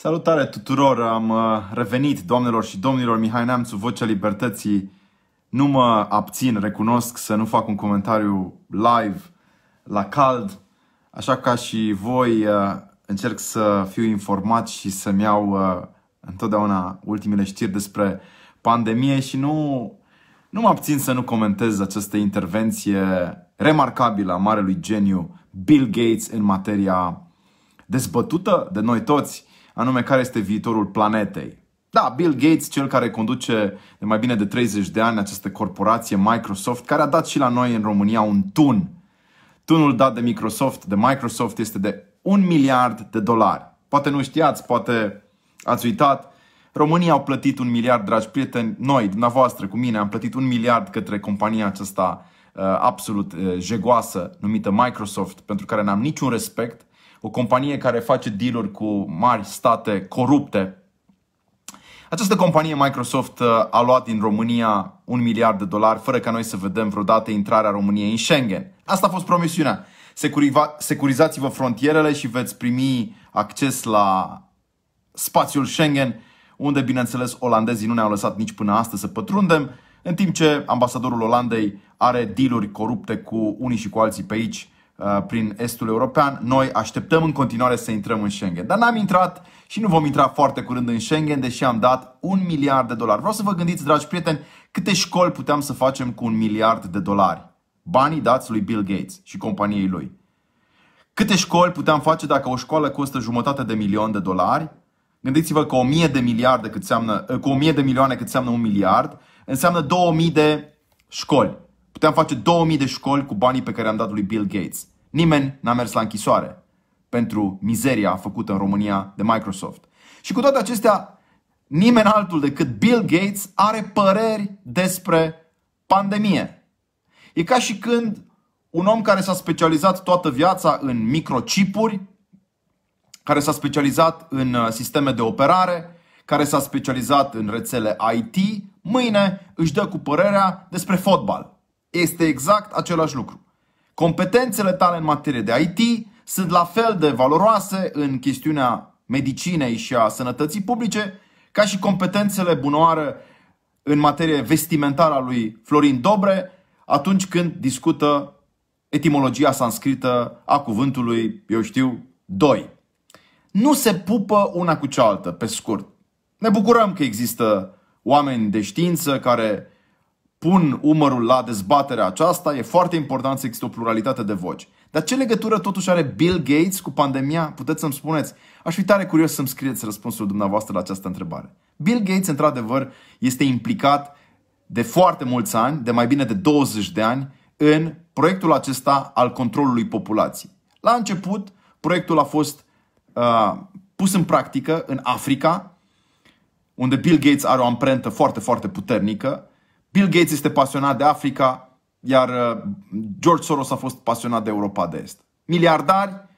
Salutare tuturor! Am uh, revenit, doamnelor și domnilor, Mihai Neamțu, Vocea Libertății. Nu mă abțin, recunosc să nu fac un comentariu live la cald, așa ca și voi uh, încerc să fiu informat și să-mi iau uh, întotdeauna ultimele știri despre pandemie și nu, nu mă abțin să nu comentez această intervenție remarcabilă a marelui geniu Bill Gates în materia dezbătută de noi toți anume care este viitorul planetei. Da, Bill Gates, cel care conduce de mai bine de 30 de ani această corporație Microsoft, care a dat și la noi în România un tun. Tunul dat de Microsoft, de Microsoft, este de un miliard de dolari. Poate nu știați, poate ați uitat. România au plătit un miliard, dragi prieteni, noi, dumneavoastră, cu mine, am plătit un miliard către compania aceasta uh, absolut uh, jegoasă numită Microsoft, pentru care n-am niciun respect o companie care face dealuri cu mari state corupte. Această companie Microsoft uh, a luat din România un miliard de dolari fără ca noi să vedem vreodată intrarea României în Schengen. Asta a fost promisiunea. Securizați-vă frontierele și veți primi acces la spațiul Schengen, unde, bineînțeles, olandezii nu ne-au lăsat nici până astăzi să pătrundem, în timp ce ambasadorul Olandei are dealuri corupte cu unii și cu alții pe aici Uh, prin estul european. Noi așteptăm în continuare să intrăm în Schengen. Dar n-am intrat și nu vom intra foarte curând în Schengen, deși am dat un miliard de dolari. Vreau să vă gândiți, dragi prieteni, câte școli puteam să facem cu un miliard de dolari. Banii dați lui Bill Gates și companiei lui. Câte școli puteam face dacă o școală costă jumătate de milion de dolari? Gândiți-vă că 1000 de miliarde cât înseamnă, uh, cu 1000 de milioane cât înseamnă un miliard, înseamnă 2000 de școli. Puteam face 2000 de școli cu banii pe care am dat lui Bill Gates. Nimeni n-a mers la închisoare pentru mizeria făcută în România de Microsoft. Și cu toate acestea, nimeni altul decât Bill Gates are păreri despre pandemie. E ca și când un om care s-a specializat toată viața în microchipuri, care s-a specializat în uh, sisteme de operare, care s-a specializat în rețele IT, mâine își dă cu părerea despre fotbal. Este exact același lucru. Competențele tale în materie de IT sunt la fel de valoroase în chestiunea medicinei și a sănătății publice ca și competențele bunoară în materie vestimentară a lui Florin Dobre atunci când discută etimologia sanscrită a cuvântului, eu știu, doi. Nu se pupă una cu cealaltă, pe scurt. Ne bucurăm că există oameni de știință care pun umărul la dezbaterea aceasta, e foarte important să există o pluralitate de voci. Dar ce legătură totuși are Bill Gates cu pandemia? Puteți să-mi spuneți? Aș fi tare curios să-mi scrieți răspunsul dumneavoastră la această întrebare. Bill Gates, într-adevăr, este implicat de foarte mulți ani, de mai bine de 20 de ani, în proiectul acesta al controlului populației. La început, proiectul a fost uh, pus în practică în Africa, unde Bill Gates are o amprentă foarte, foarte puternică Bill Gates este pasionat de Africa, iar uh, George Soros a fost pasionat de Europa de Est. Miliardari,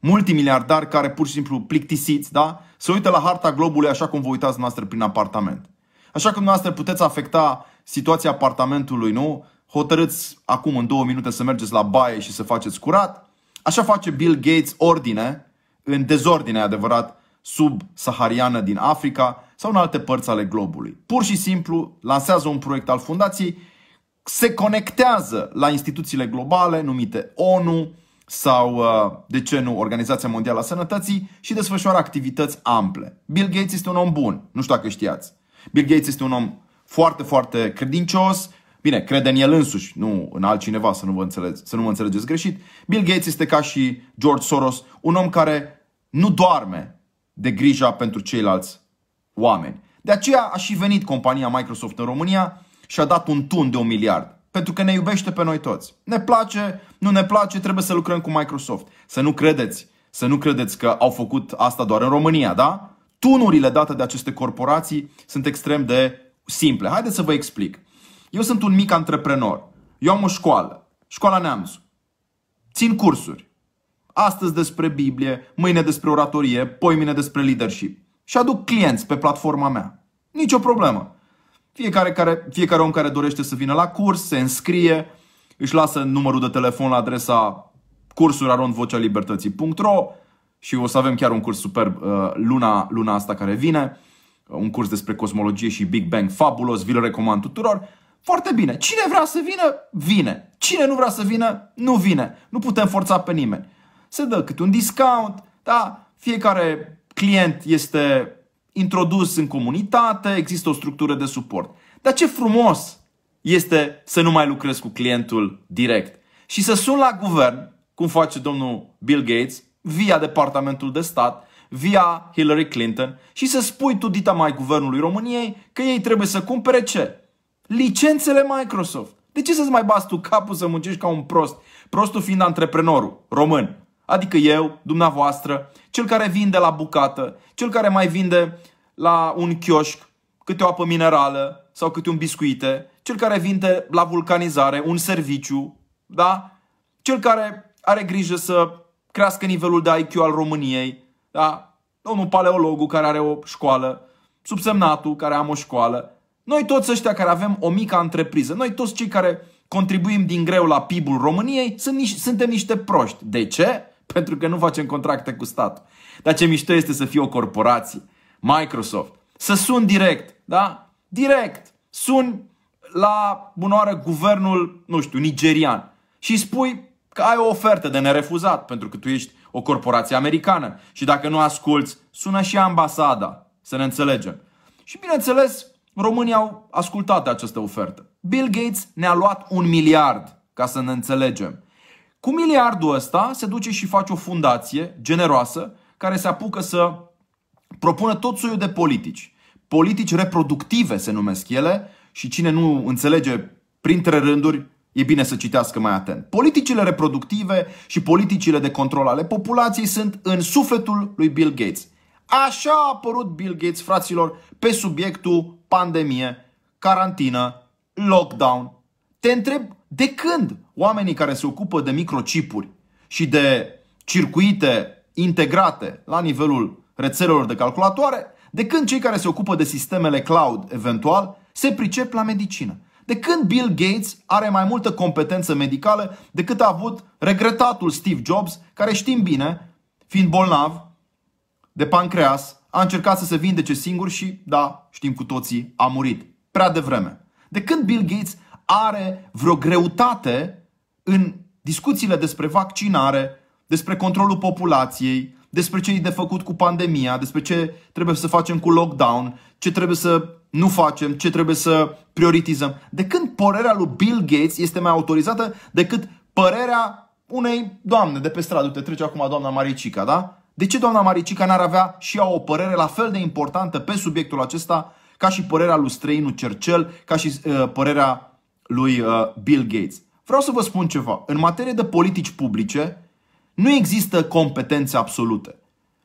multimiliardari care pur și simplu plictisiți, da? Se uită la harta globului așa cum vă uitați noastră prin apartament. Așa cum noastră puteți afecta situația apartamentului, nu? Hotărâți acum în două minute să mergeți la baie și să faceți curat. Așa face Bill Gates ordine, în dezordine adevărat, sub-sahariană din Africa sau în alte părți ale globului. Pur și simplu lansează un proiect al fundației, se conectează la instituțiile globale numite ONU sau, uh, de ce nu, Organizația Mondială a Sănătății și desfășoară activități ample. Bill Gates este un om bun, nu știu dacă știați. Bill Gates este un om foarte, foarte credincios, Bine, crede în el însuși, nu în altcineva, să nu, vă înțelege, să nu mă înțelegeți greșit. Bill Gates este ca și George Soros, un om care nu doarme de grija pentru ceilalți oameni. De aceea a și venit compania Microsoft în România și a dat un tun de un miliard. Pentru că ne iubește pe noi toți. Ne place, nu ne place, trebuie să lucrăm cu Microsoft. Să nu credeți, să nu credeți că au făcut asta doar în România, da? Tunurile date de aceste corporații sunt extrem de simple. Haideți să vă explic. Eu sunt un mic antreprenor. Eu am o școală, școala Neamțu. Țin cursuri. Astăzi despre Biblie, mâine despre oratorie, poimine despre leadership și aduc clienți pe platforma mea. Nici o problemă. Fiecare, care, fiecare om care dorește să vină la curs, se înscrie, își lasă numărul de telefon la adresa cursurilor.vocalibertății.ro și o să avem chiar un curs superb uh, luna, luna asta care vine, uh, un curs despre cosmologie și Big Bang fabulos, vi-l recomand tuturor. Foarte bine. Cine vrea să vină, vine. Cine nu vrea să vină, nu vine. Nu putem forța pe nimeni. Se dă câte un discount, da? Fiecare client este introdus în comunitate, există o structură de suport. Dar ce frumos este să nu mai lucrez cu clientul direct și să sun la guvern, cum face domnul Bill Gates, via Departamentul de Stat, via Hillary Clinton și să spui tu, dita mai guvernului României, că ei trebuie să cumpere ce? Licențele Microsoft. De ce să-ți mai bați tu capul să muncești ca un prost? Prostul fiind antreprenorul român. Adică eu, dumneavoastră, cel care vinde la bucată, cel care mai vinde la un chioșc câte o apă minerală sau câte un biscuite, cel care vinde la vulcanizare un serviciu, da? Cel care are grijă să crească nivelul de IQ al României, da? Domnul paleologul care are o școală, subsemnatul care am o școală, noi toți ăștia care avem o mică întrepriză, noi toți cei care contribuim din greu la PIB-ul României, sunt niște, suntem niște proști. De ce? Pentru că nu facem contracte cu statul. Dar ce mișto este să fie o corporație, Microsoft, să sun direct, da? Direct. Sun la bunoară guvernul, nu știu, nigerian și spui că ai o ofertă de nerefuzat pentru că tu ești o corporație americană și dacă nu asculți, sună și ambasada, să ne înțelegem. Și bineînțeles, românii au ascultat această ofertă. Bill Gates ne-a luat un miliard, ca să ne înțelegem. Cu miliardul ăsta se duce și face o fundație generoasă care se apucă să propună tot soiul de politici. Politici reproductive se numesc ele și cine nu înțelege printre rânduri e bine să citească mai atent. Politicile reproductive și politicile de control ale populației sunt în sufletul lui Bill Gates. Așa a apărut Bill Gates, fraților, pe subiectul pandemie, carantină, lockdown. Te întreb, de când oamenii care se ocupă de microchipuri și de circuite integrate la nivelul rețelelor de calculatoare, de când cei care se ocupă de sistemele cloud, eventual, se pricep la medicină. De când Bill Gates are mai multă competență medicală decât a avut regretatul Steve Jobs, care știm bine, fiind bolnav de pancreas, a încercat să se vindece singur și, da, știm cu toții, a murit. Prea devreme. De când Bill Gates are vreo greutate în discuțiile despre vaccinare, despre controlul populației, despre ce e de făcut cu pandemia, despre ce trebuie să facem cu lockdown, ce trebuie să nu facem, ce trebuie să prioritizăm. De când părerea lui Bill Gates este mai autorizată decât părerea unei doamne de pe stradă. Te trece acum doamna Maricica, da? De ce doamna Maricica n-ar avea și ea o părere la fel de importantă pe subiectul acesta ca și părerea lui străinul Cercel, ca și uh, părerea lui uh, Bill Gates? Vreau să vă spun ceva. În materie de politici publice, nu există competențe absolute.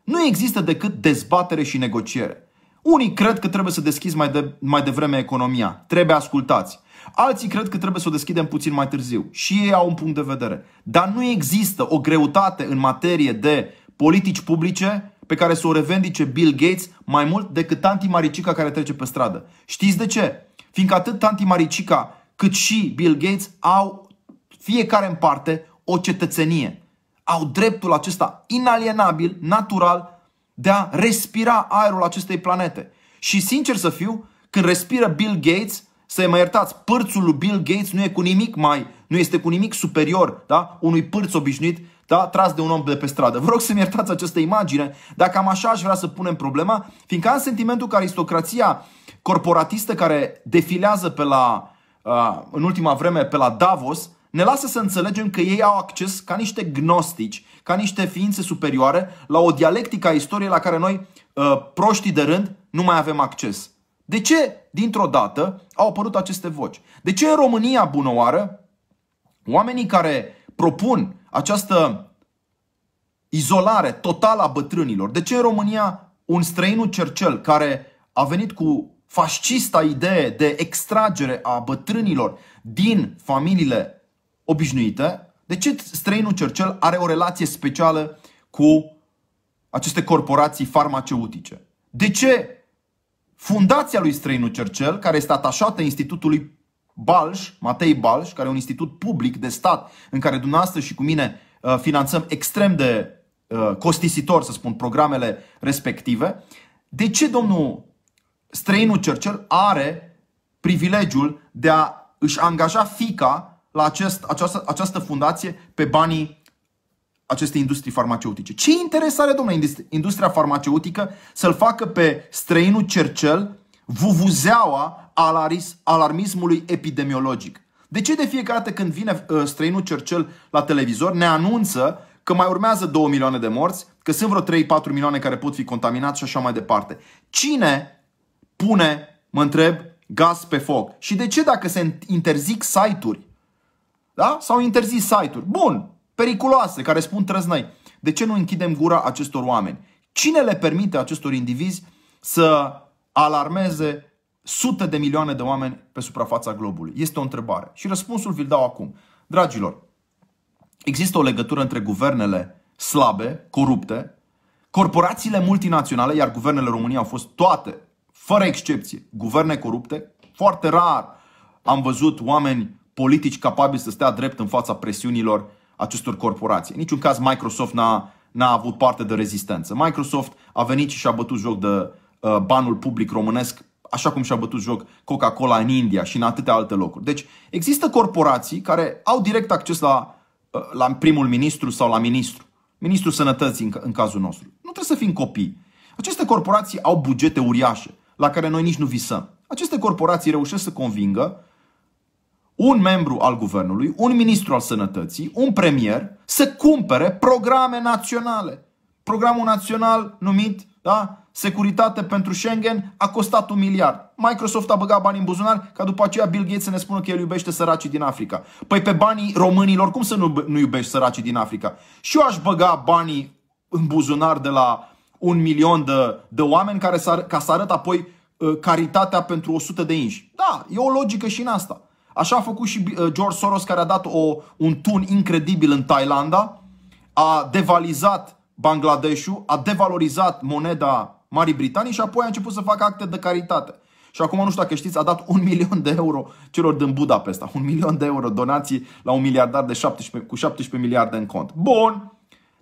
Nu există decât dezbatere și negociere. Unii cred că trebuie să deschizi mai, de, mai devreme economia. Trebuie ascultați. Alții cred că trebuie să o deschidem puțin mai târziu. Și ei au un punct de vedere. Dar nu există o greutate în materie de politici publice pe care să o revendice Bill Gates mai mult decât tanti Maricica care trece pe stradă. Știți de ce? Fiindcă atât tanti Maricica cât și Bill Gates au fiecare în parte o cetățenie. Au dreptul acesta inalienabil, natural, de a respira aerul acestei planete. Și sincer să fiu, când respiră Bill Gates, să mă iertați, pârțul lui Bill Gates nu e cu nimic mai, nu este cu nimic superior, da? Unui pârț obișnuit, da? Tras de un om de pe stradă. Vă rog să-mi iertați această imagine, dacă cam așa aș vrea să punem problema, fiindcă am sentimentul că aristocrația corporatistă care defilează pe la, uh, în ultima vreme pe la Davos, ne lasă să înțelegem că ei au acces ca niște gnostici, ca niște ființe superioare, la o dialectică a istoriei la care noi, uh, proștii de rând, nu mai avem acces. De ce, dintr-o dată, au apărut aceste voci? De ce în România, bună oară, oamenii care propun această izolare totală a bătrânilor, de ce în România un străinul cercel care a venit cu fascista idee de extragere a bătrânilor din familiile obișnuită, de ce străinul Cercel are o relație specială cu aceste corporații farmaceutice? De ce fundația lui străinul Cercel, care este atașată Institutului Balș, Matei Balș, care e un institut public de stat în care dumneavoastră și cu mine uh, finanțăm extrem de uh, costisitor, să spun, programele respective, de ce domnul străinul Cercel are privilegiul de a își angaja fica la acest, această, această fundație pe banii acestei industrii farmaceutice. Ce interes are, domnule, industria farmaceutică să-l facă pe străinul Cercel vuvuzeaua alarmismului epidemiologic? De ce de fiecare dată când vine uh, străinul Cercel la televizor ne anunță că mai urmează 2 milioane de morți, că sunt vreo 3-4 milioane care pot fi contaminați și așa mai departe? Cine pune, mă întreb, gaz pe foc? Și de ce dacă se interzic site-uri, da? S-au interzis site-uri. Bun, periculoase, care spun trăznăi. De ce nu închidem gura acestor oameni? Cine le permite acestor indivizi să alarmeze sute de milioane de oameni pe suprafața globului? Este o întrebare. Și răspunsul vi-l dau acum. Dragilor, există o legătură între guvernele slabe, corupte, corporațiile multinaționale, iar guvernele României au fost toate, fără excepție, guverne corupte. Foarte rar am văzut oameni politici capabili să stea drept în fața presiunilor acestor corporații. În niciun caz Microsoft n-a, n-a avut parte de rezistență. Microsoft a venit și și-a bătut joc de uh, banul public românesc, așa cum și-a bătut joc Coca-Cola în India și în atâtea alte locuri. Deci există corporații care au direct acces la, uh, la primul ministru sau la ministru. Ministrul Sănătății în, în cazul nostru. Nu trebuie să fim copii. Aceste corporații au bugete uriașe la care noi nici nu visăm. Aceste corporații reușesc să convingă un membru al guvernului, un ministru al sănătății, un premier să cumpere programe naționale. Programul național numit da, Securitate pentru Schengen a costat un miliard. Microsoft a băgat bani în buzunar ca după aceea Bill Gates să ne spună că el iubește săracii din Africa. Păi pe banii românilor, cum să nu, nu iubești săracii din Africa? Și eu aș băga banii în buzunar de la un milion de, de oameni care să, ca să arăt apoi uh, caritatea pentru 100 de inși. Da, e o logică și în asta. Așa a făcut și uh, George Soros care a dat o, un tun incredibil în Thailanda, a devalizat Bangladeshul, a devalorizat moneda Marii Britanii și apoi a început să facă acte de caritate. Și acum, nu știu dacă știți, a dat un milion de euro celor din Budapesta. Un milion de euro donații la un miliardar de 17, cu 17 miliarde în cont. Bun.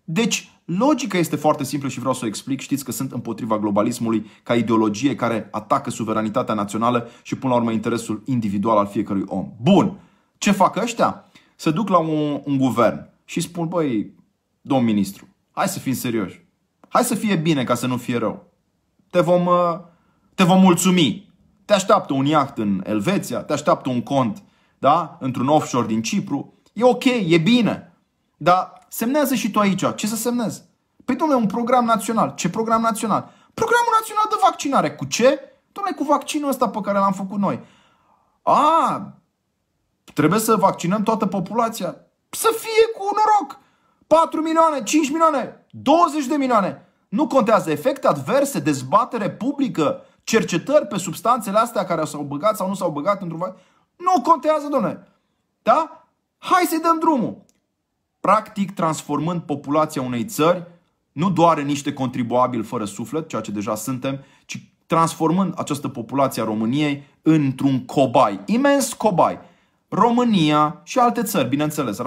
Deci, Logica este foarte simplă și vreau să o explic. Știți că sunt împotriva globalismului ca ideologie care atacă suveranitatea națională și până la urmă interesul individual al fiecărui om. Bun. Ce fac ăștia? Se duc la un, un guvern și spun, băi, domn ministru, hai să fim serioși. Hai să fie bine ca să nu fie rău. Te vom, uh, te vom mulțumi. Te așteaptă un iaht în Elveția, te așteaptă un cont da? într-un offshore din Cipru. E ok, e bine. Dar semnează și tu aici. Ce să semnezi? Păi, domnule, un program național. Ce program național? Programul național de vaccinare. Cu ce? Domnule, cu vaccinul ăsta pe care l-am făcut noi. A, trebuie să vaccinăm toată populația. Să fie cu noroc. 4 milioane, 5 milioane, 20 de milioane. Nu contează efecte adverse, dezbatere publică, cercetări pe substanțele astea care s-au băgat sau nu s-au băgat într-un Nu contează, domnule. Da? Hai să-i dăm drumul practic transformând populația unei țări nu doar în niște contribuabili fără suflet, ceea ce deja suntem, ci transformând această populație a României într-un cobai, imens cobai. România și alte țări, bineînțeles,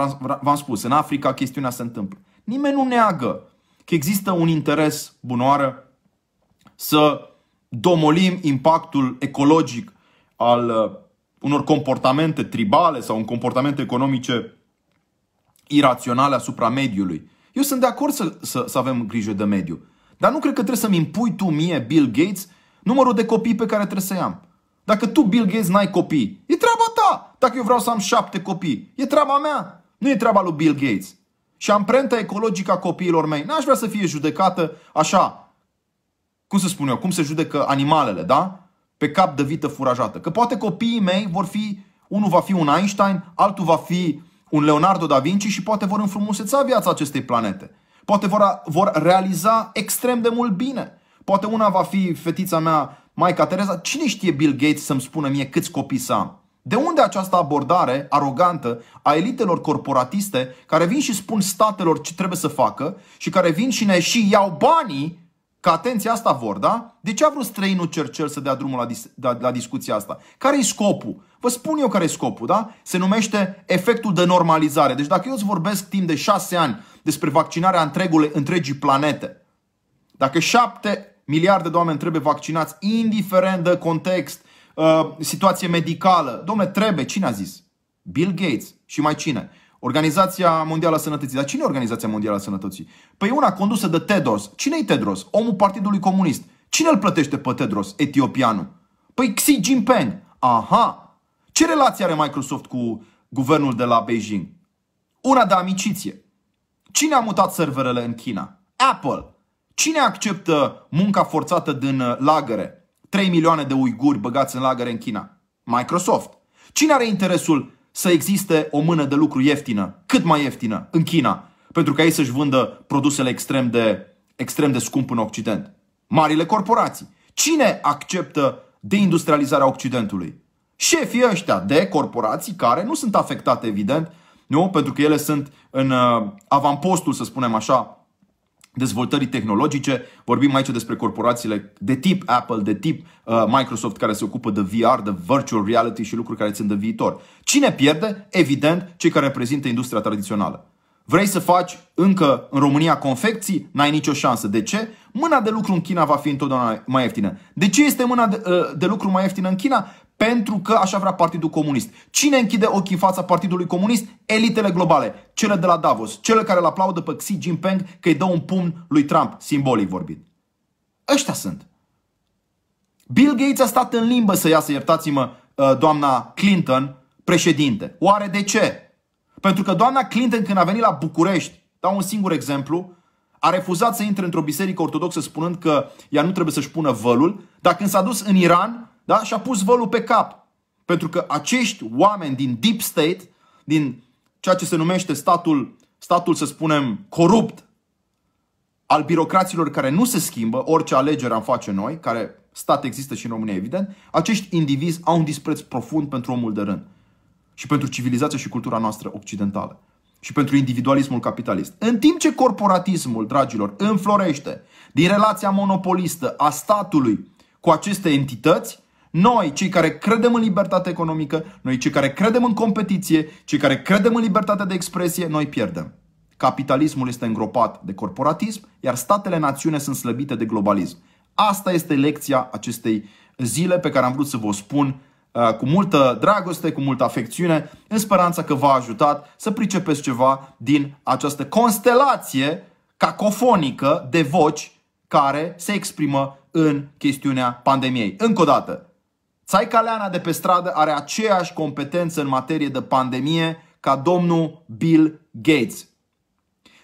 v-am spus, în Africa chestiunea se întâmplă. Nimeni nu neagă că există un interes bunoară să domolim impactul ecologic al uh, unor comportamente tribale sau un comportamente economice iraționale asupra mediului. Eu sunt de acord să, să, să avem grijă de mediu. Dar nu cred că trebuie să-mi impui tu mie, Bill Gates, numărul de copii pe care trebuie să-i am. Dacă tu, Bill Gates, n-ai copii, e treaba ta. Dacă eu vreau să am șapte copii, e treaba mea. Nu e treaba lui Bill Gates. Și amprenta ecologică a copiilor mei n-aș vrea să fie judecată așa, cum să spun eu, cum se judecă animalele, da? Pe cap de vită furajată. Că poate copiii mei vor fi, unul va fi un Einstein, altul va fi un Leonardo da Vinci și poate vor înfrumuseța viața acestei planete. Poate vor, vor realiza extrem de mult bine. Poate una va fi fetița mea, Maica Teresa. Cine știe Bill Gates să-mi spună mie câți copii să am? De unde această abordare arogantă a elitelor corporatiste care vin și spun statelor ce trebuie să facă și care vin și ne și iau banii Că atenția asta vor, da? De ce a vrut străinul Cercel să dea drumul la, dis- la, la discuția asta? Care e scopul? Vă spun eu care e scopul, da? Se numește efectul de normalizare. Deci dacă eu îți vorbesc timp de șase ani despre vaccinarea întregului, întregii planete. Dacă șapte miliarde de oameni trebuie vaccinați, indiferent de context, uh, situație medicală, domne, trebuie, cine a zis? Bill Gates și mai cine? Organizația Mondială a Sănătății. Dar cine e Organizația Mondială a Sănătății? Păi una condusă de Tedros. cine e Tedros? Omul Partidului Comunist. Cine îl plătește pe Tedros, etiopianul? Păi Xi Jinping. Aha! Ce relație are Microsoft cu guvernul de la Beijing? Una de amiciție. Cine a mutat serverele în China? Apple. Cine acceptă munca forțată din uh, lagăre? 3 milioane de uiguri băgați în lagăre în China. Microsoft. Cine are interesul să existe o mână de lucru ieftină, cât mai ieftină, în China, pentru ca ei să-și vândă produsele extrem de, extrem de scump în Occident? Marile corporații. Cine acceptă deindustrializarea Occidentului? Șefii ăștia de corporații care nu sunt afectate, evident, nu? pentru că ele sunt în uh, avampostul, să spunem așa, dezvoltării tehnologice. Vorbim aici despre corporațiile de tip Apple, de tip uh, Microsoft care se ocupă de VR, de virtual reality și lucruri care țin de viitor. Cine pierde? Evident, cei care reprezintă industria tradițională. Vrei să faci încă în România confecții? N-ai nicio șansă. De ce? Mâna de lucru în China va fi întotdeauna mai ieftină. De ce este mâna de, uh, de lucru mai ieftină în China? Pentru că așa vrea Partidul Comunist. Cine închide ochii în fața Partidului Comunist? Elitele globale, cele de la Davos, cele care îl aplaudă pe Xi Jinping că îi dă un pumn lui Trump, simbolic vorbind. Ăștia sunt. Bill Gates a stat în limbă să iasă, iertați-mă, uh, doamna Clinton, președinte. Oare de ce? Pentru că doamna Clinton, când a venit la București, dau un singur exemplu, a refuzat să intre într-o biserică ortodoxă spunând că ea nu trebuie să-și pună vălul, dar când s-a dus în Iran, da, și-a pus vălul pe cap. Pentru că acești oameni din deep state, din ceea ce se numește statul, statul să spunem, corupt, al birocraților care nu se schimbă, orice alegere am face noi, care stat există și în România, evident, acești indivizi au un dispreț profund pentru omul de rând și pentru civilizația și cultura noastră occidentală și pentru individualismul capitalist. În timp ce corporatismul, dragilor, înflorește din relația monopolistă a statului cu aceste entități, noi, cei care credem în libertate economică, noi cei care credem în competiție, cei care credem în libertatea de expresie, noi pierdem. Capitalismul este îngropat de corporatism, iar statele națiune sunt slăbite de globalism. Asta este lecția acestei zile pe care am vrut să vă spun Uh, cu multă dragoste, cu multă afecțiune, în speranța că v-a ajutat să pricepeți ceva din această constelație cacofonică de voci care se exprimă în chestiunea pandemiei. Încă o dată, Țaica Leana de pe stradă are aceeași competență în materie de pandemie ca domnul Bill Gates.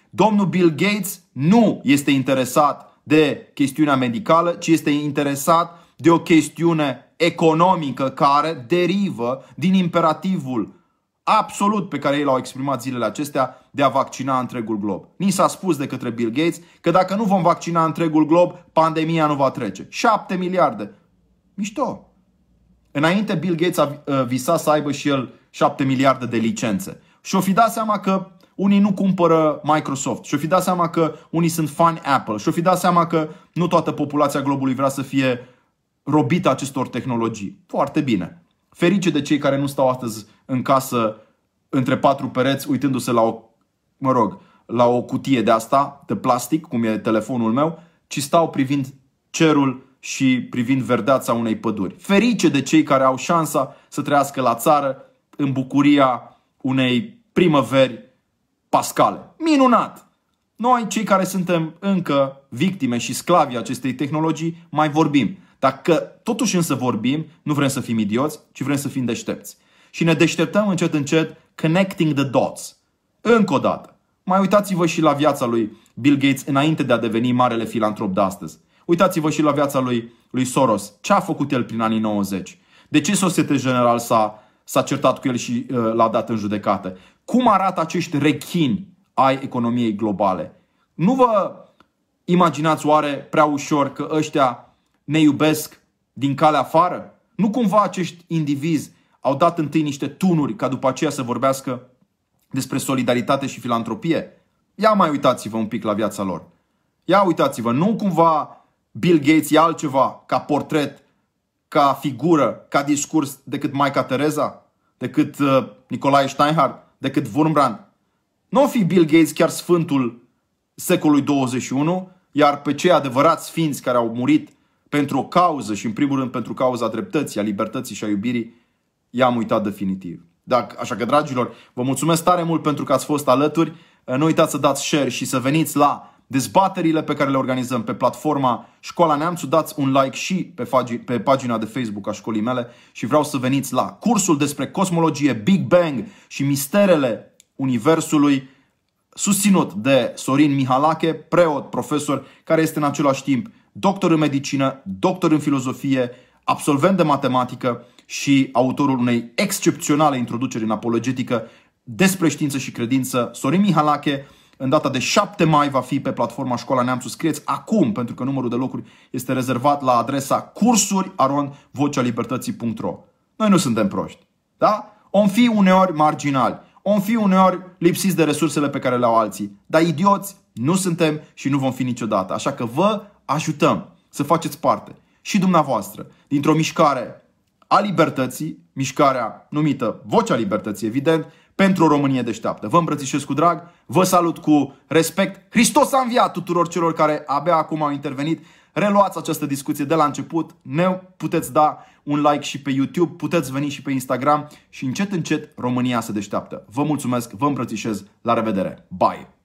Domnul Bill Gates nu este interesat de chestiunea medicală, ci este interesat de o chestiune economică care derivă din imperativul absolut pe care ei l-au exprimat zilele acestea de a vaccina întregul glob. Ni s-a spus de către Bill Gates că dacă nu vom vaccina întregul glob, pandemia nu va trece. 7 miliarde. Mișto. Înainte Bill Gates a uh, visat să aibă și el 7 miliarde de licențe. Și o fi dat seama că unii nu cumpără Microsoft. Și o fi dat seama că unii sunt fani Apple. Și o fi dat seama că nu toată populația globului vrea să fie robită acestor tehnologii. Foarte bine. Ferice de cei care nu stau astăzi în casă între patru pereți uitându-se la o, mă rog, la o cutie de asta, de plastic, cum e telefonul meu, ci stau privind cerul și privind verdeața unei păduri. Ferice de cei care au șansa să trăiască la țară în bucuria unei primăveri pascale. Minunat! Noi, cei care suntem încă victime și sclavi acestei tehnologii, mai vorbim. Dacă totuși însă vorbim, nu vrem să fim idioți, ci vrem să fim deștepți. Și ne deșteptăm încet încet connecting the dots. Încă o dată. Mai uitați-vă și la viața lui Bill Gates înainte de a deveni marele filantrop de astăzi. Uitați-vă și la viața lui, lui Soros. Ce a făcut el prin anii 90? De ce Societe General s-a, s-a certat cu el și uh, l-a dat în judecată? Cum arată acești rechini ai economiei globale? Nu vă imaginați oare prea ușor că ăștia ne iubesc din calea afară? Nu cumva acești indivizi au dat întâi niște tunuri ca după aceea să vorbească despre solidaritate și filantropie? Ia mai uitați-vă un pic la viața lor. Ia uitați-vă, nu cumva Bill Gates e altceva ca portret, ca figură, ca discurs decât Maica Tereza, decât uh, Nicolae Steinhardt, decât Wurmbrand. Nu o fi Bill Gates chiar sfântul secolului 21, iar pe cei adevărați sfinți care au murit pentru o cauză și în primul rând pentru cauza dreptății, a libertății și a iubirii, i-am uitat definitiv. Dacă, așa că, dragilor, vă mulțumesc tare mult pentru că ați fost alături. Nu uitați să dați share și să veniți la dezbaterile pe care le organizăm pe platforma Școala Neamțu. Dați un like și pe, fagi, pe pagina de Facebook a școlii mele și vreau să veniți la cursul despre cosmologie, Big Bang și misterele Universului susținut de Sorin Mihalache, preot, profesor, care este în același timp doctor în medicină, doctor în filozofie, absolvent de matematică și autorul unei excepționale introduceri în apologetică despre știință și credință. Sorin Mihalache, în data de 7 mai va fi pe platforma Școala Neamțu. Scrieți acum, pentru că numărul de locuri este rezervat la adresa cursuri vocealibertății.ro Noi nu suntem proști. Da? Om fi uneori marginali, om fi uneori lipsiți de resursele pe care le au alții, dar idioți nu suntem și nu vom fi niciodată. Așa că vă ajutăm să faceți parte și dumneavoastră dintr-o mișcare a libertății, mișcarea numită Vocea Libertății, evident, pentru o Românie deșteaptă. Vă îmbrățișez cu drag, vă salut cu respect. Hristos a înviat tuturor celor care abia acum au intervenit. Reluați această discuție de la început, ne puteți da un like și pe YouTube, puteți veni și pe Instagram și încet încet România se deșteaptă. Vă mulțumesc, vă îmbrățișez, la revedere, bye!